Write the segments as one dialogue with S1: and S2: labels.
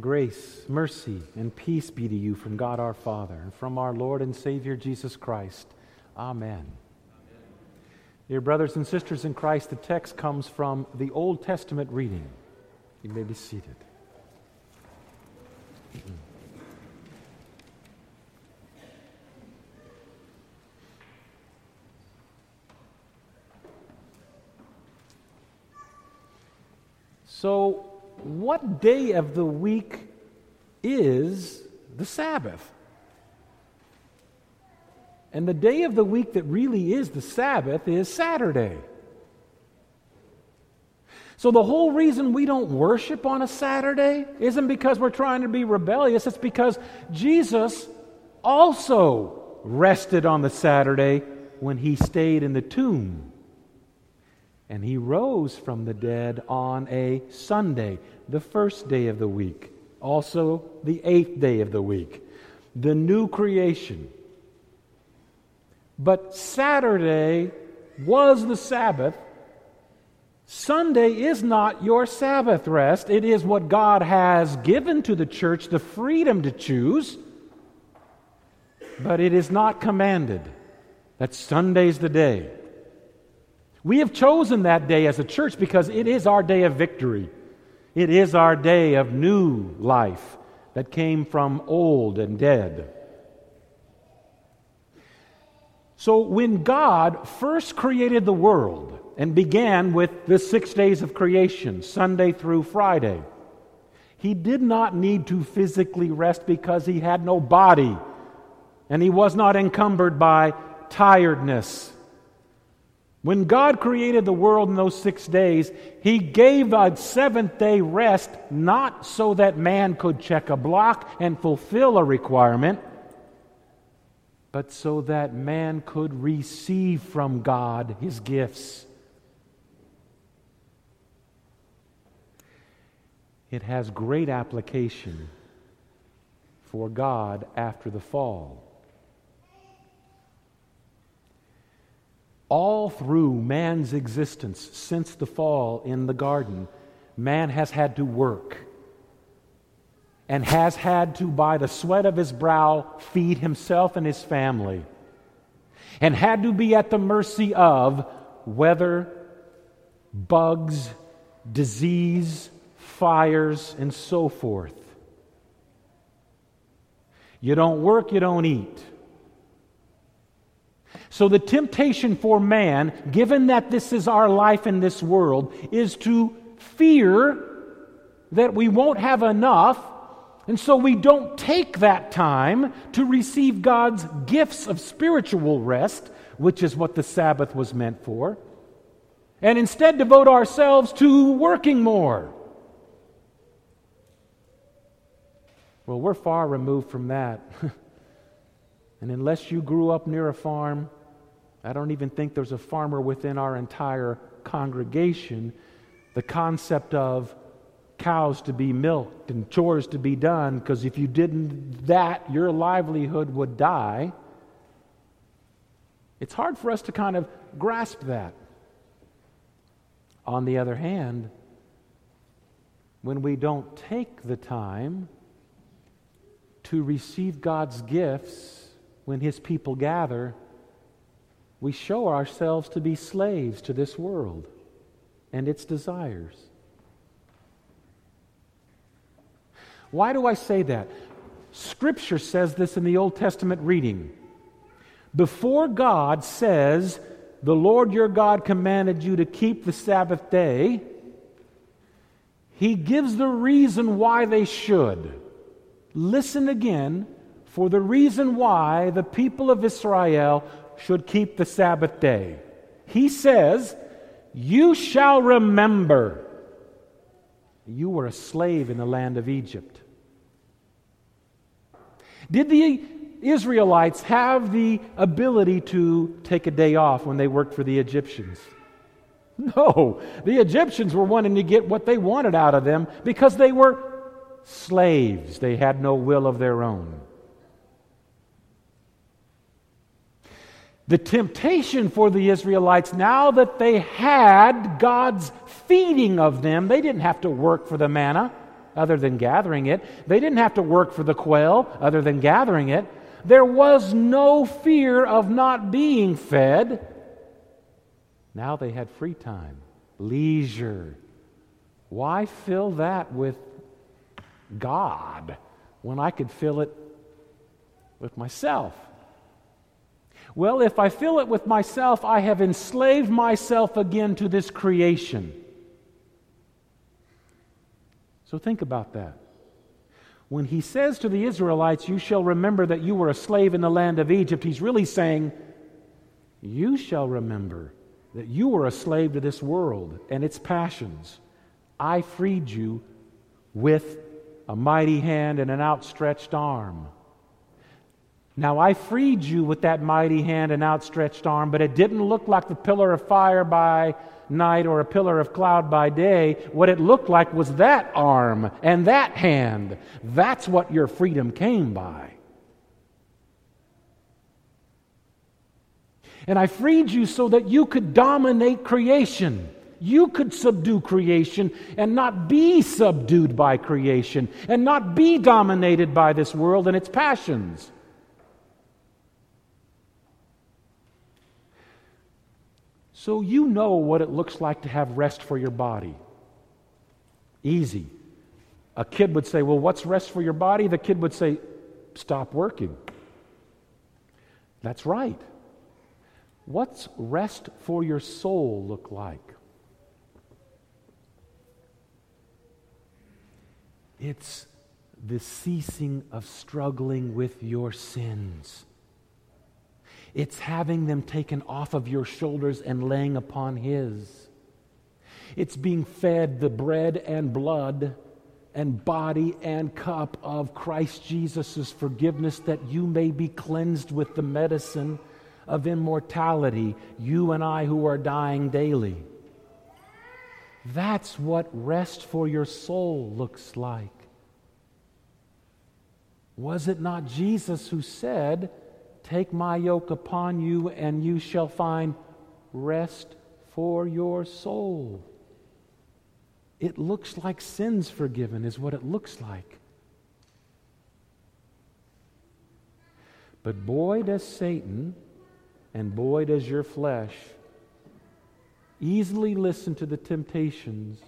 S1: Grace, mercy, and peace be to you from God our Father and from our Lord and Savior Jesus Christ. Amen. Amen. Dear brothers and sisters in Christ, the text comes from the Old Testament reading. You may be seated. So, what day of the week is the Sabbath? And the day of the week that really is the Sabbath is Saturday. So, the whole reason we don't worship on a Saturday isn't because we're trying to be rebellious, it's because Jesus also rested on the Saturday when he stayed in the tomb. And he rose from the dead on a Sunday, the first day of the week, also the eighth day of the week, the new creation. But Saturday was the Sabbath. Sunday is not your Sabbath rest. It is what God has given to the church the freedom to choose, but it is not commanded that Sunday's the day. We have chosen that day as a church because it is our day of victory. It is our day of new life that came from old and dead. So, when God first created the world and began with the six days of creation, Sunday through Friday, he did not need to physically rest because he had no body and he was not encumbered by tiredness when God created the world in those six days, He gave a seventh day rest not so that man could check a block and fulfill a requirement, but so that man could receive from God His gifts. It has great application for God after the fall. All through man's existence since the fall in the garden, man has had to work and has had to, by the sweat of his brow, feed himself and his family, and had to be at the mercy of weather, bugs, disease, fires, and so forth. You don't work, you don't eat. So, the temptation for man, given that this is our life in this world, is to fear that we won't have enough, and so we don't take that time to receive God's gifts of spiritual rest, which is what the Sabbath was meant for, and instead devote ourselves to working more. Well, we're far removed from that. and unless you grew up near a farm, I don't even think there's a farmer within our entire congregation. The concept of cows to be milked and chores to be done, because if you didn't that, your livelihood would die. It's hard for us to kind of grasp that. On the other hand, when we don't take the time to receive God's gifts when His people gather, we show ourselves to be slaves to this world and its desires. Why do I say that? Scripture says this in the Old Testament reading. Before God says, The Lord your God commanded you to keep the Sabbath day, he gives the reason why they should. Listen again for the reason why the people of Israel should keep the Sabbath day. He says, You shall remember you were a slave in the land of Egypt. Did the Israelites have the ability to take a day off when they worked for the Egyptians? No. The Egyptians were wanting to get what they wanted out of them because they were slaves. They had no will of their own. The temptation for the Israelites, now that they had God's feeding of them, they didn't have to work for the manna. other than gathering it. They didn't have to work for the quail other than gathering it. There was no fear of not being fed. Now they had free time, leisure. Why fill that with God when I could fill it with myself? Well, if I fill it with myself, I have enslaved myself again to this creation. So think about that. When he says to the Israelites, You shall remember that you were a slave in the land of Egypt, he's really saying, You shall remember that you were a slave to this world and its passions. I freed you with a mighty hand and an outstretched arm. Now, I freed you with that mighty hand and outstretched arm, but it didn't look like the pillar of fire by night or a pillar of cloud by day. What it looked like was that arm and that hand. That's what your freedom came by. And I freed you so that you could dominate creation. You could subdue creation and not be subdued by creation and not be dominated by this world and its passions. So you know what it looks like to have rest for your body. Easy. A kid would say, Well, what's rest for your body? The kid would say, Stop working. That's right. What's rest for your soul look like? It's the ceasing of struggling with your sins. It's having them taken off of your shoulders and laying upon His. It's being fed the bread and blood and body and cup of Christ Jesus' forgiveness that you may be cleansed with the medicine of immortality, you and I who are dying daily. That's what rest for your soul looks like. Was it not Jesus who said, Take my yoke upon you, and you shall find rest for your soul. It looks like sins forgiven, is what it looks like. But boy, does Satan and boy, does your flesh easily listen to the temptations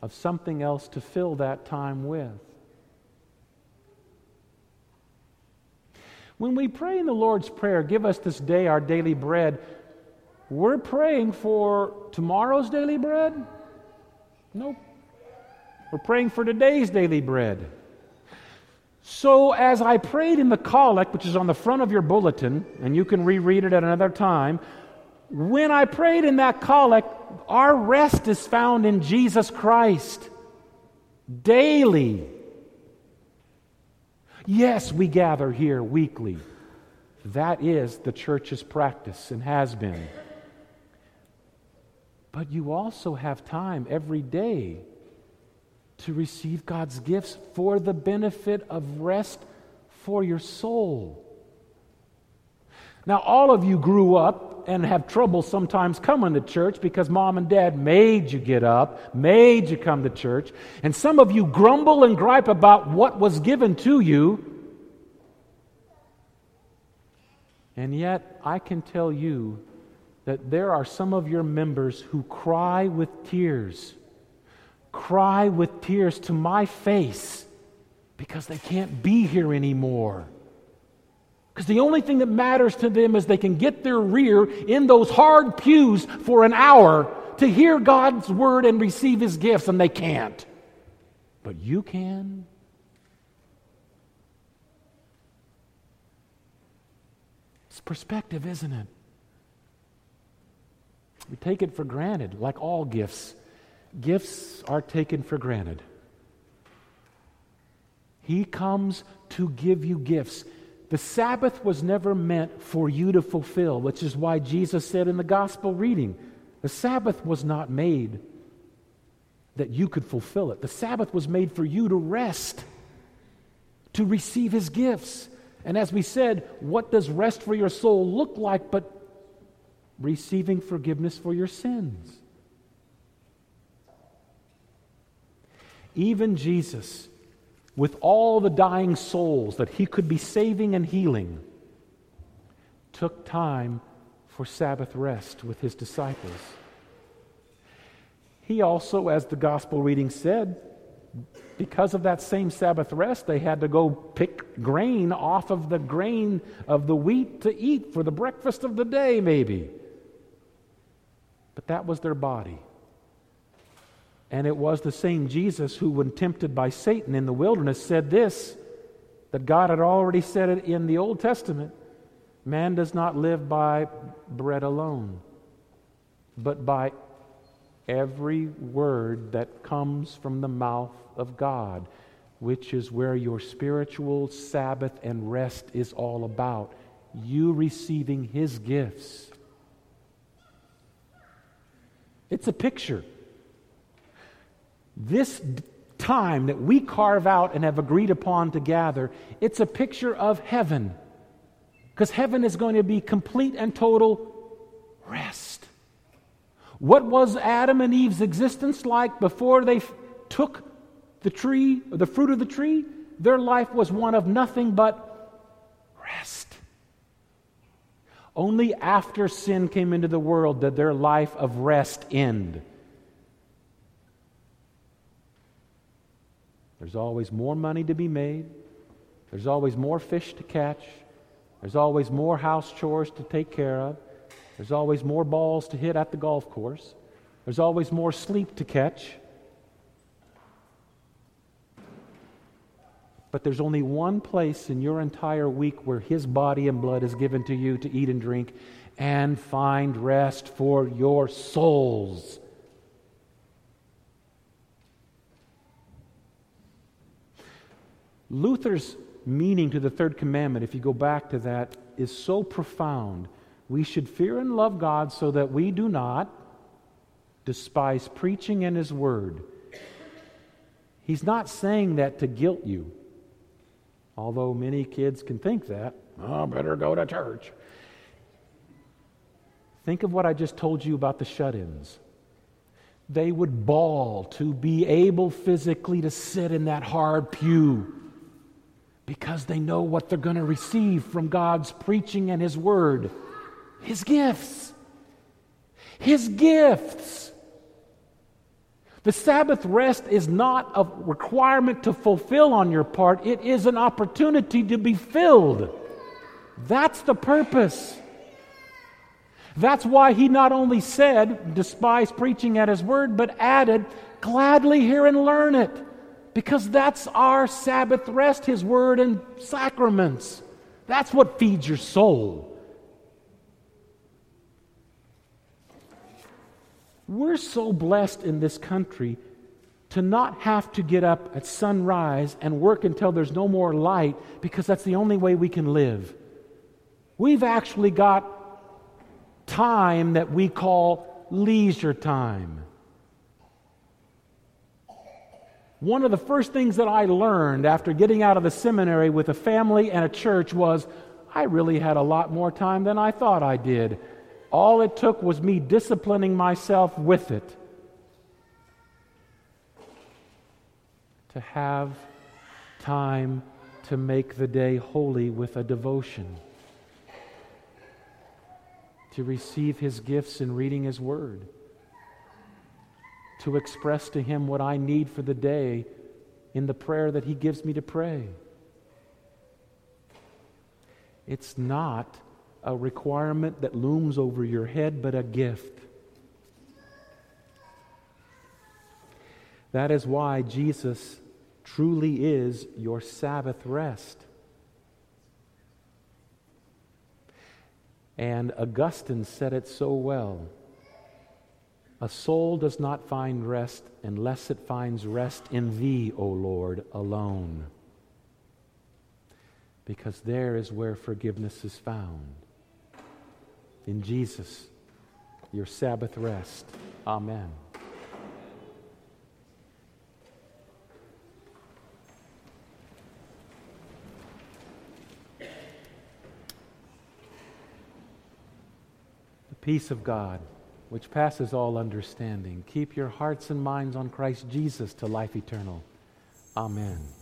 S1: of something else to fill that time with. When we pray in the Lord's Prayer, give us this day our daily bread, we're praying for tomorrow's daily bread? Nope. We're praying for today's daily bread. So, as I prayed in the collect, which is on the front of your bulletin, and you can reread it at another time, when I prayed in that collect, our rest is found in Jesus Christ daily. Yes, we gather here weekly. That is the church's practice and has been. But you also have time every day to receive God's gifts for the benefit of rest for your soul. Now, all of you grew up and have trouble sometimes coming to church because mom and dad made you get up, made you come to church. And some of you grumble and gripe about what was given to you. And yet, I can tell you that there are some of your members who cry with tears, cry with tears to my face because they can't be here anymore. Because the only thing that matters to them is they can get their rear in those hard pews for an hour to hear God's word and receive his gifts, and they can't. But you can. It's perspective, isn't it? We take it for granted, like all gifts. Gifts are taken for granted. He comes to give you gifts. The Sabbath was never meant for you to fulfill, which is why Jesus said in the gospel reading, the Sabbath was not made that you could fulfill it. The Sabbath was made for you to rest, to receive his gifts. And as we said, what does rest for your soul look like but receiving forgiveness for your sins? even Jesus, with all the dying souls that he could be saving and healing, took time for Sabbath rest with his disciples. He also, as the gospel reading said, because of that same Sabbath rest, they had to go pick grain off of the grain of the wheat to eat for the breakfast of the day, maybe. But that was their body. And it was the same Jesus who, when tempted by Satan in the wilderness, said this that God had already said it in the Old Testament man does not live by bread alone, but by every word that comes from the mouth of God, which is where your spiritual Sabbath and rest is all about. You receiving His gifts. It's a picture. This time that we carve out and have agreed upon to gather, it's a picture of heaven. Because heaven is going to be complete and total rest. What was Adam and Eve's existence like before they f- took the tree, the fruit of the tree? Their life was one of nothing but rest. Only after sin came into the world did their life of rest end. There's always more money to be made. There's always more fish to catch. There's always more house chores to take care of. There's always more balls to hit at the golf course. There's always more sleep to catch. But there's only one place in your entire week where His body and blood is given to you to eat and drink and find rest for your souls. Luther's meaning to the third commandment, if you go back to that, is so profound we should fear and love God so that we do not despise preaching and His Word. He's not saying that to guilt you, although many kids can think that. Oh, better go to church. Think of what I just told you about the shut ins. They would bawl to be able physically to sit in that hard pew because they know what they're going to receive from God's preaching and His Word. His gifts. His gifts. The Sabbath rest is not a requirement to fulfill on your part, it is an opportunity to be filled. That's the purpose. That's why he not only said, despise preaching at his word, but added, gladly hear and learn it. Because that's our Sabbath rest, his word and sacraments. That's what feeds your soul. We're so blessed in this country to not have to get up at sunrise and work until there's no more light because that's the only way we can live. We've actually got time that we call leisure time. One of the first things that I learned after getting out of the seminary with a family and a church was I really had a lot more time than I thought I did. All it took was me disciplining myself with it to have time to make the day holy with a devotion, to receive His gifts in reading His Word, to express to Him what I need for the day in the prayer that He gives me to pray. It's not a requirement that looms over your head, but a gift. That is why Jesus truly is your Sabbath rest. And Augustine said it so well. A soul does not find rest unless it finds rest in Thee, O Lord, alone. Because there is where forgiveness is found in Jesus, your Sabbath rest. Amen. The peace of God, which passes all understanding, keep your hearts and minds on Christ Jesus to life eternal. Amen.